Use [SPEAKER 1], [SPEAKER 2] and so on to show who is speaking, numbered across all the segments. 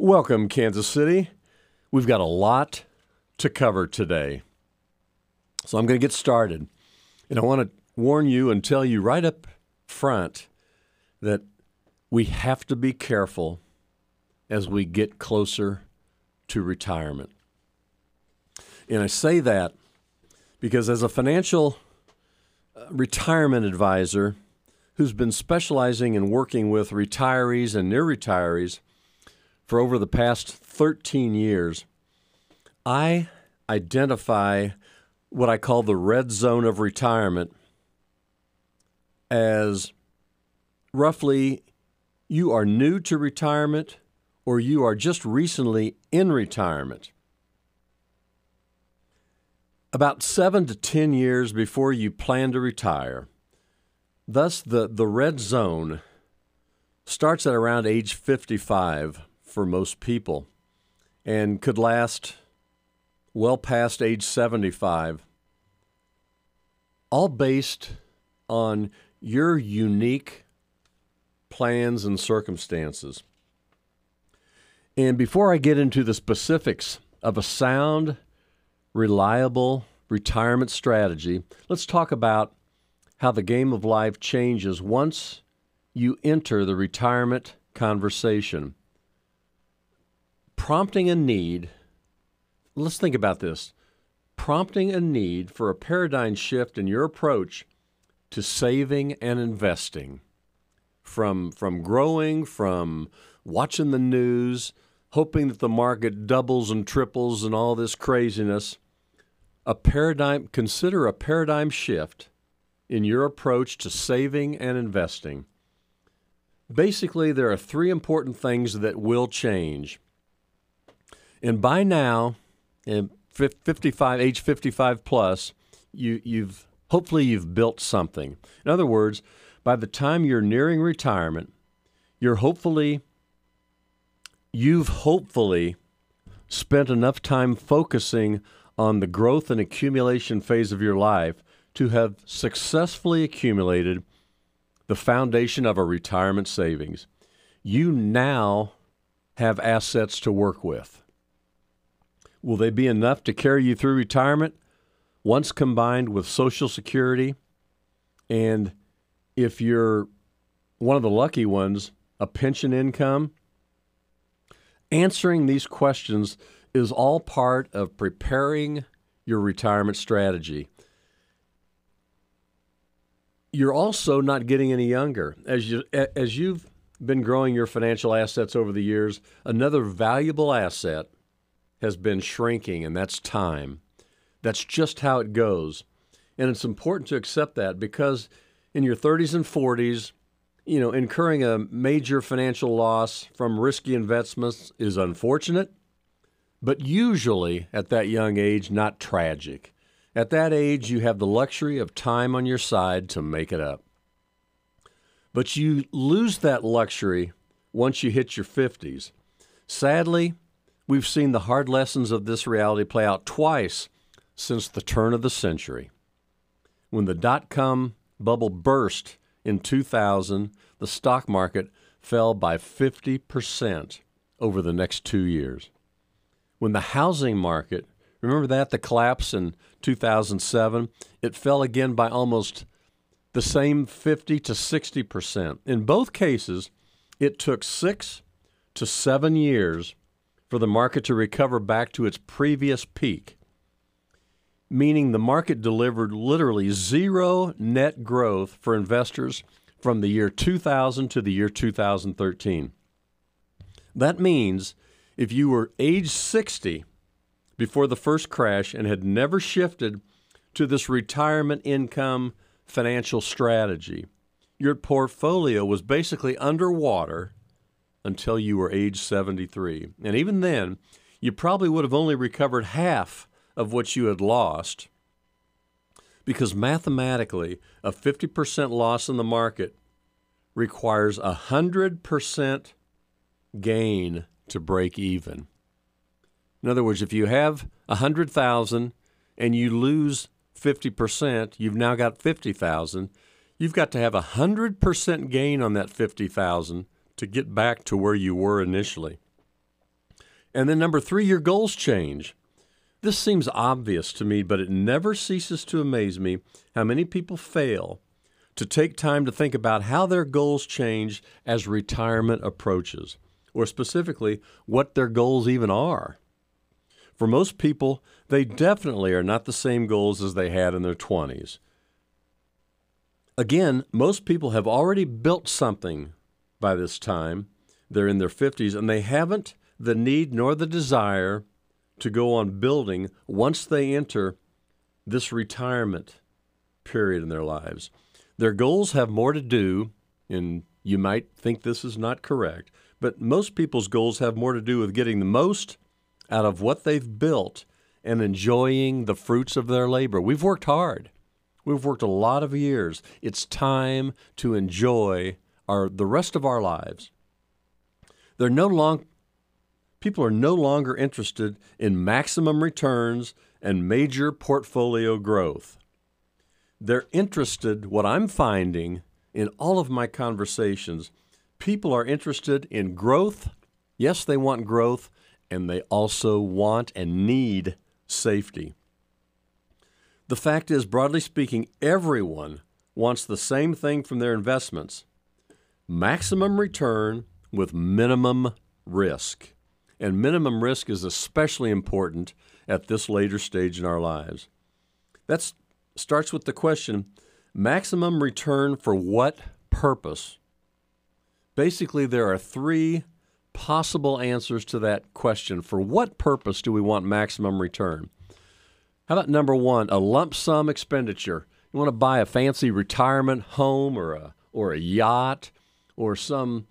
[SPEAKER 1] Welcome, Kansas City. We've got a lot to cover today. So I'm going to get started. And I want to warn you and tell you right up front that we have to be careful as we get closer to retirement. And I say that because as a financial uh, retirement advisor who's been specializing in working with retirees and near retirees for over the past 13 years, I identify what I call the red zone of retirement as roughly you are new to retirement or you are just recently in retirement. About seven to 10 years before you plan to retire. Thus, the, the red zone starts at around age 55 for most people and could last well past age 75, all based on your unique plans and circumstances. And before I get into the specifics of a sound, reliable retirement strategy, let's talk about how the game of life changes once you enter the retirement conversation. Prompting a need, let's think about this. Prompting a need for a paradigm shift in your approach to saving and investing from from growing, from watching the news, hoping that the market doubles and triples and all this craziness. A paradigm consider a paradigm shift in your approach to saving and investing. Basically, there are three important things that will change. And by now, in 55 age 55 plus, you you've hopefully you've built something. In other words, by the time you're nearing retirement, you're hopefully you've hopefully spent enough time focusing on the growth and accumulation phase of your life to have successfully accumulated the foundation of a retirement savings. You now have assets to work with. Will they be enough to carry you through retirement once combined with Social Security and if you're one of the lucky ones, a pension income? Answering these questions is all part of preparing your retirement strategy. You're also not getting any younger. As you as you've been growing your financial assets over the years, another valuable asset has been shrinking and that's time. That's just how it goes. And it's important to accept that because in your 30s and 40s, you know, incurring a major financial loss from risky investments is unfortunate, but usually at that young age, not tragic. At that age, you have the luxury of time on your side to make it up. But you lose that luxury once you hit your 50s. Sadly, we've seen the hard lessons of this reality play out twice since the turn of the century. When the dot com bubble burst in 2000, the stock market fell by 50% over the next two years. When the housing market, remember that, the collapse in 2007, it fell again by almost the same 50 to 60%. In both cases, it took six to seven years for the market to recover back to its previous peak meaning the market delivered literally zero net growth for investors from the year 2000 to the year 2013. That means if you were age 60 before the first crash and had never shifted to this retirement income financial strategy, your portfolio was basically underwater until you were age 73. And even then, you probably would have only recovered half of what you had lost. Because mathematically, a 50% loss in the market requires a 100% gain to break even. In other words, if you have 100,000 and you lose 50%, you've now got 50,000. You've got to have a 100% gain on that 50,000 to get back to where you were initially. And then number three, your goals change. This seems obvious to me, but it never ceases to amaze me how many people fail to take time to think about how their goals change as retirement approaches, or specifically, what their goals even are. For most people, they definitely are not the same goals as they had in their 20s. Again, most people have already built something by this time. They're in their 50s and they haven't the need nor the desire to go on building once they enter this retirement period in their lives. Their goals have more to do, and you might think this is not correct, but most people's goals have more to do with getting the most out of what they've built and enjoying the fruits of their labor. We've worked hard. We've worked a lot of years. It's time to enjoy our the rest of our lives. They're no long people are no longer interested in maximum returns and major portfolio growth. They're interested, what I'm finding in all of my conversations, people are interested in growth. Yes, they want growth, and they also want and need safety. The fact is, broadly speaking, everyone wants the same thing from their investments maximum return with minimum risk. And minimum risk is especially important at this later stage in our lives. That starts with the question maximum return for what purpose? Basically, there are three possible answers to that question. For what purpose do we want maximum return? How about number one, a lump sum expenditure? You want to buy a fancy retirement home or a, or a yacht or some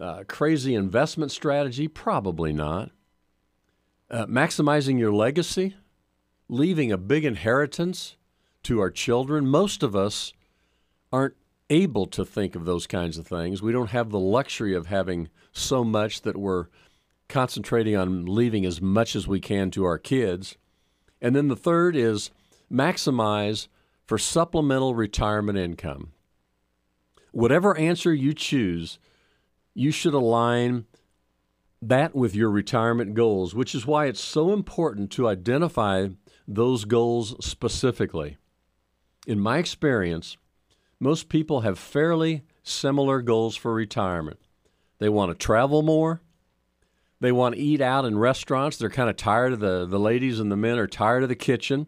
[SPEAKER 1] uh, crazy investment strategy? Probably not. Uh, maximizing your legacy, leaving a big inheritance to our children. Most of us aren't able to think of those kinds of things. We don't have the luxury of having so much that we're concentrating on leaving as much as we can to our kids. And then the third is maximize for supplemental retirement income. Whatever answer you choose, you should align that with your retirement goals, which is why it's so important to identify those goals specifically. In my experience, most people have fairly similar goals for retirement. They want to travel more. They want to eat out in restaurants. They're kind of tired of the, the ladies and the men are tired of the kitchen.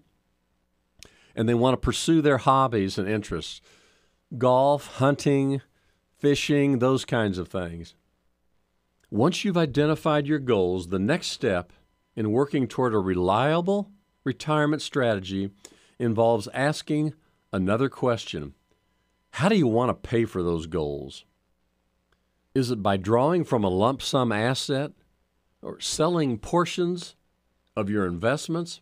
[SPEAKER 1] And they want to pursue their hobbies and interests golf, hunting, fishing, those kinds of things. Once you've identified your goals, the next step in working toward a reliable retirement strategy involves asking another question How do you want to pay for those goals? Is it by drawing from a lump sum asset or selling portions of your investments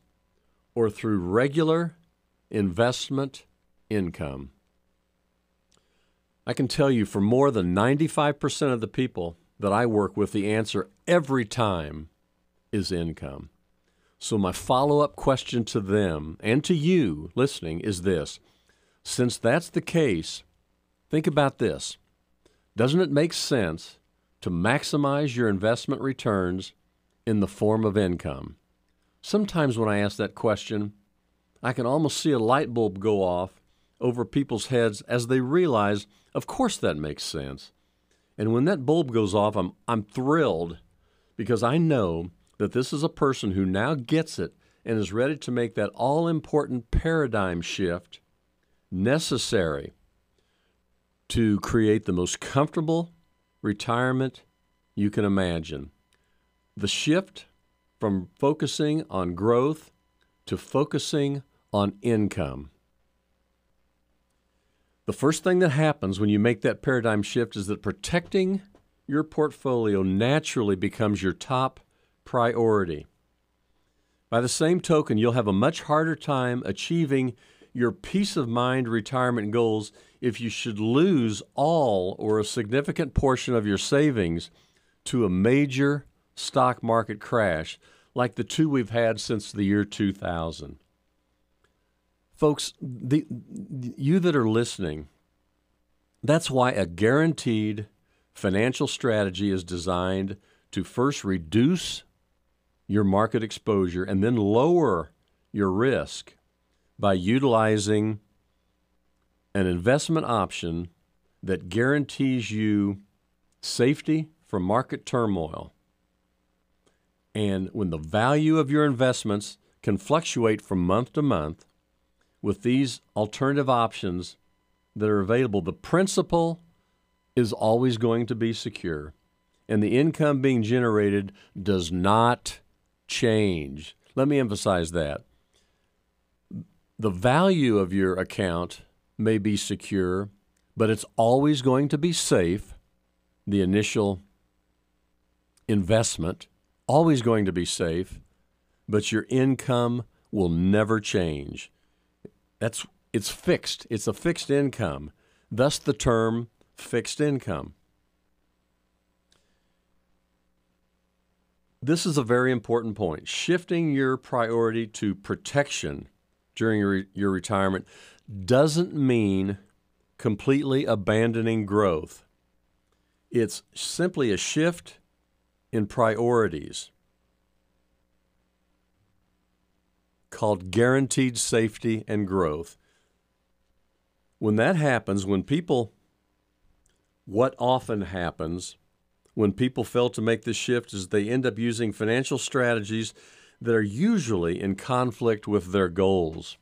[SPEAKER 1] or through regular investment income? I can tell you for more than 95% of the people that I work with, the answer every time is income. So, my follow up question to them and to you listening is this Since that's the case, think about this. Doesn't it make sense to maximize your investment returns in the form of income? Sometimes when I ask that question, I can almost see a light bulb go off over people's heads as they realize, of course, that makes sense. And when that bulb goes off, I'm, I'm thrilled because I know that this is a person who now gets it and is ready to make that all important paradigm shift necessary to create the most comfortable retirement you can imagine. The shift from focusing on growth to focusing on income. The first thing that happens when you make that paradigm shift is that protecting your portfolio naturally becomes your top priority. By the same token, you'll have a much harder time achieving your peace of mind retirement goals if you should lose all or a significant portion of your savings to a major stock market crash like the two we've had since the year 2000. Folks, the, you that are listening, that's why a guaranteed financial strategy is designed to first reduce your market exposure and then lower your risk by utilizing an investment option that guarantees you safety from market turmoil. And when the value of your investments can fluctuate from month to month, with these alternative options that are available, the principal is always going to be secure. And the income being generated does not change. Let me emphasize that. The value of your account may be secure, but it's always going to be safe. The initial investment, always going to be safe, but your income will never change. That's it's fixed. It's a fixed income. Thus the term fixed income. This is a very important point. Shifting your priority to protection during your, your retirement doesn't mean completely abandoning growth. It's simply a shift in priorities called guaranteed safety and growth. When that happens, when people, what often happens when people fail to make this shift is they end up using financial strategies that are usually in conflict with their goals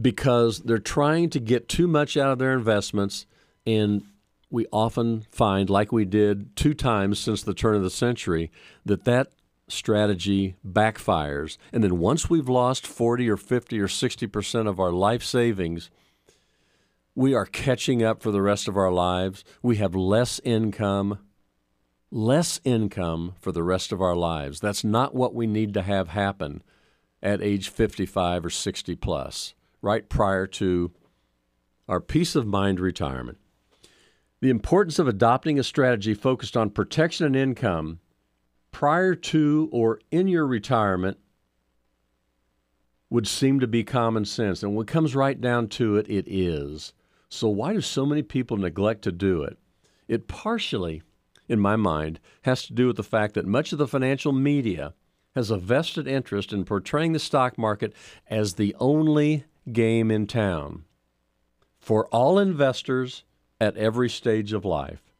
[SPEAKER 1] because they're trying to get too much out of their investments and we often find like we did two times since the turn of the century that that strategy backfires. And then once we've lost 40 or 50 or 60% of our life savings we are catching up for the rest of our lives. We have less income less income for the rest of our lives. That's not what we need to have happen at age 55 or 60 plus right prior to our peace of mind retirement. The importance of adopting a strategy focused on protection and income prior to or in your retirement would seem to be common sense. And when it comes right down to it, it is. So, why do so many people neglect to do it? It partially, in my mind, has to do with the fact that much of the financial media has a vested interest in portraying the stock market as the only game in town for all investors at every stage of life.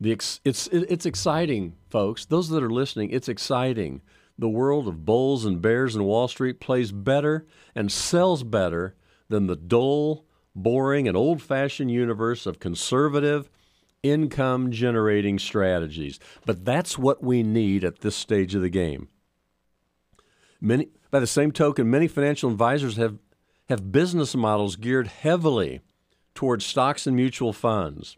[SPEAKER 1] The ex- it's, it's exciting, folks. Those that are listening, it's exciting. The world of bulls and bears and Wall Street plays better and sells better than the dull, boring, and old fashioned universe of conservative, income generating strategies. But that's what we need at this stage of the game. Many, by the same token, many financial advisors have have business models geared heavily towards stocks and mutual funds.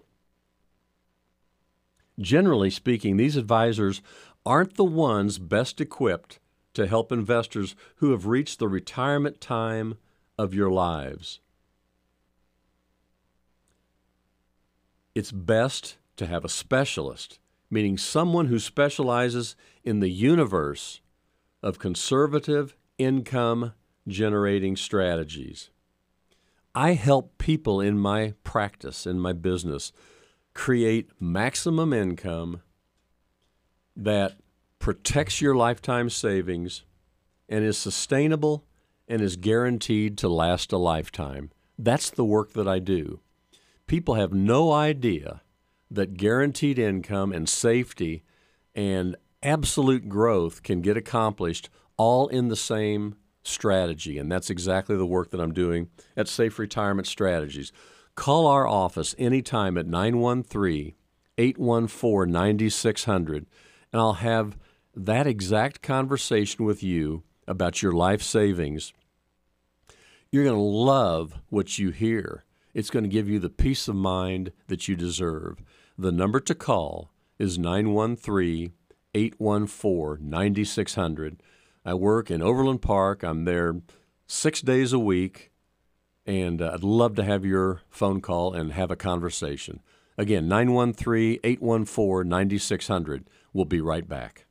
[SPEAKER 1] Generally speaking, these advisors aren't the ones best equipped to help investors who have reached the retirement time of your lives. It's best to have a specialist, meaning someone who specializes in the universe of conservative income generating strategies. I help people in my practice, in my business, create maximum income that protects your lifetime savings and is sustainable and is guaranteed to last a lifetime. That's the work that I do. People have no idea that guaranteed income and safety and absolute growth can get accomplished all in the same strategy. And that's exactly the work that I'm doing at Safe Retirement Strategies. Call our office anytime at 913 814 9600, and I'll have that exact conversation with you about your life savings. You're going to love what you hear. It's going to give you the peace of mind that you deserve. The number to call is 913 814 9600. I work in Overland Park. I'm there six days a week, and uh, I'd love to have your phone call and have a conversation. Again, 913 814 9600. We'll be right back.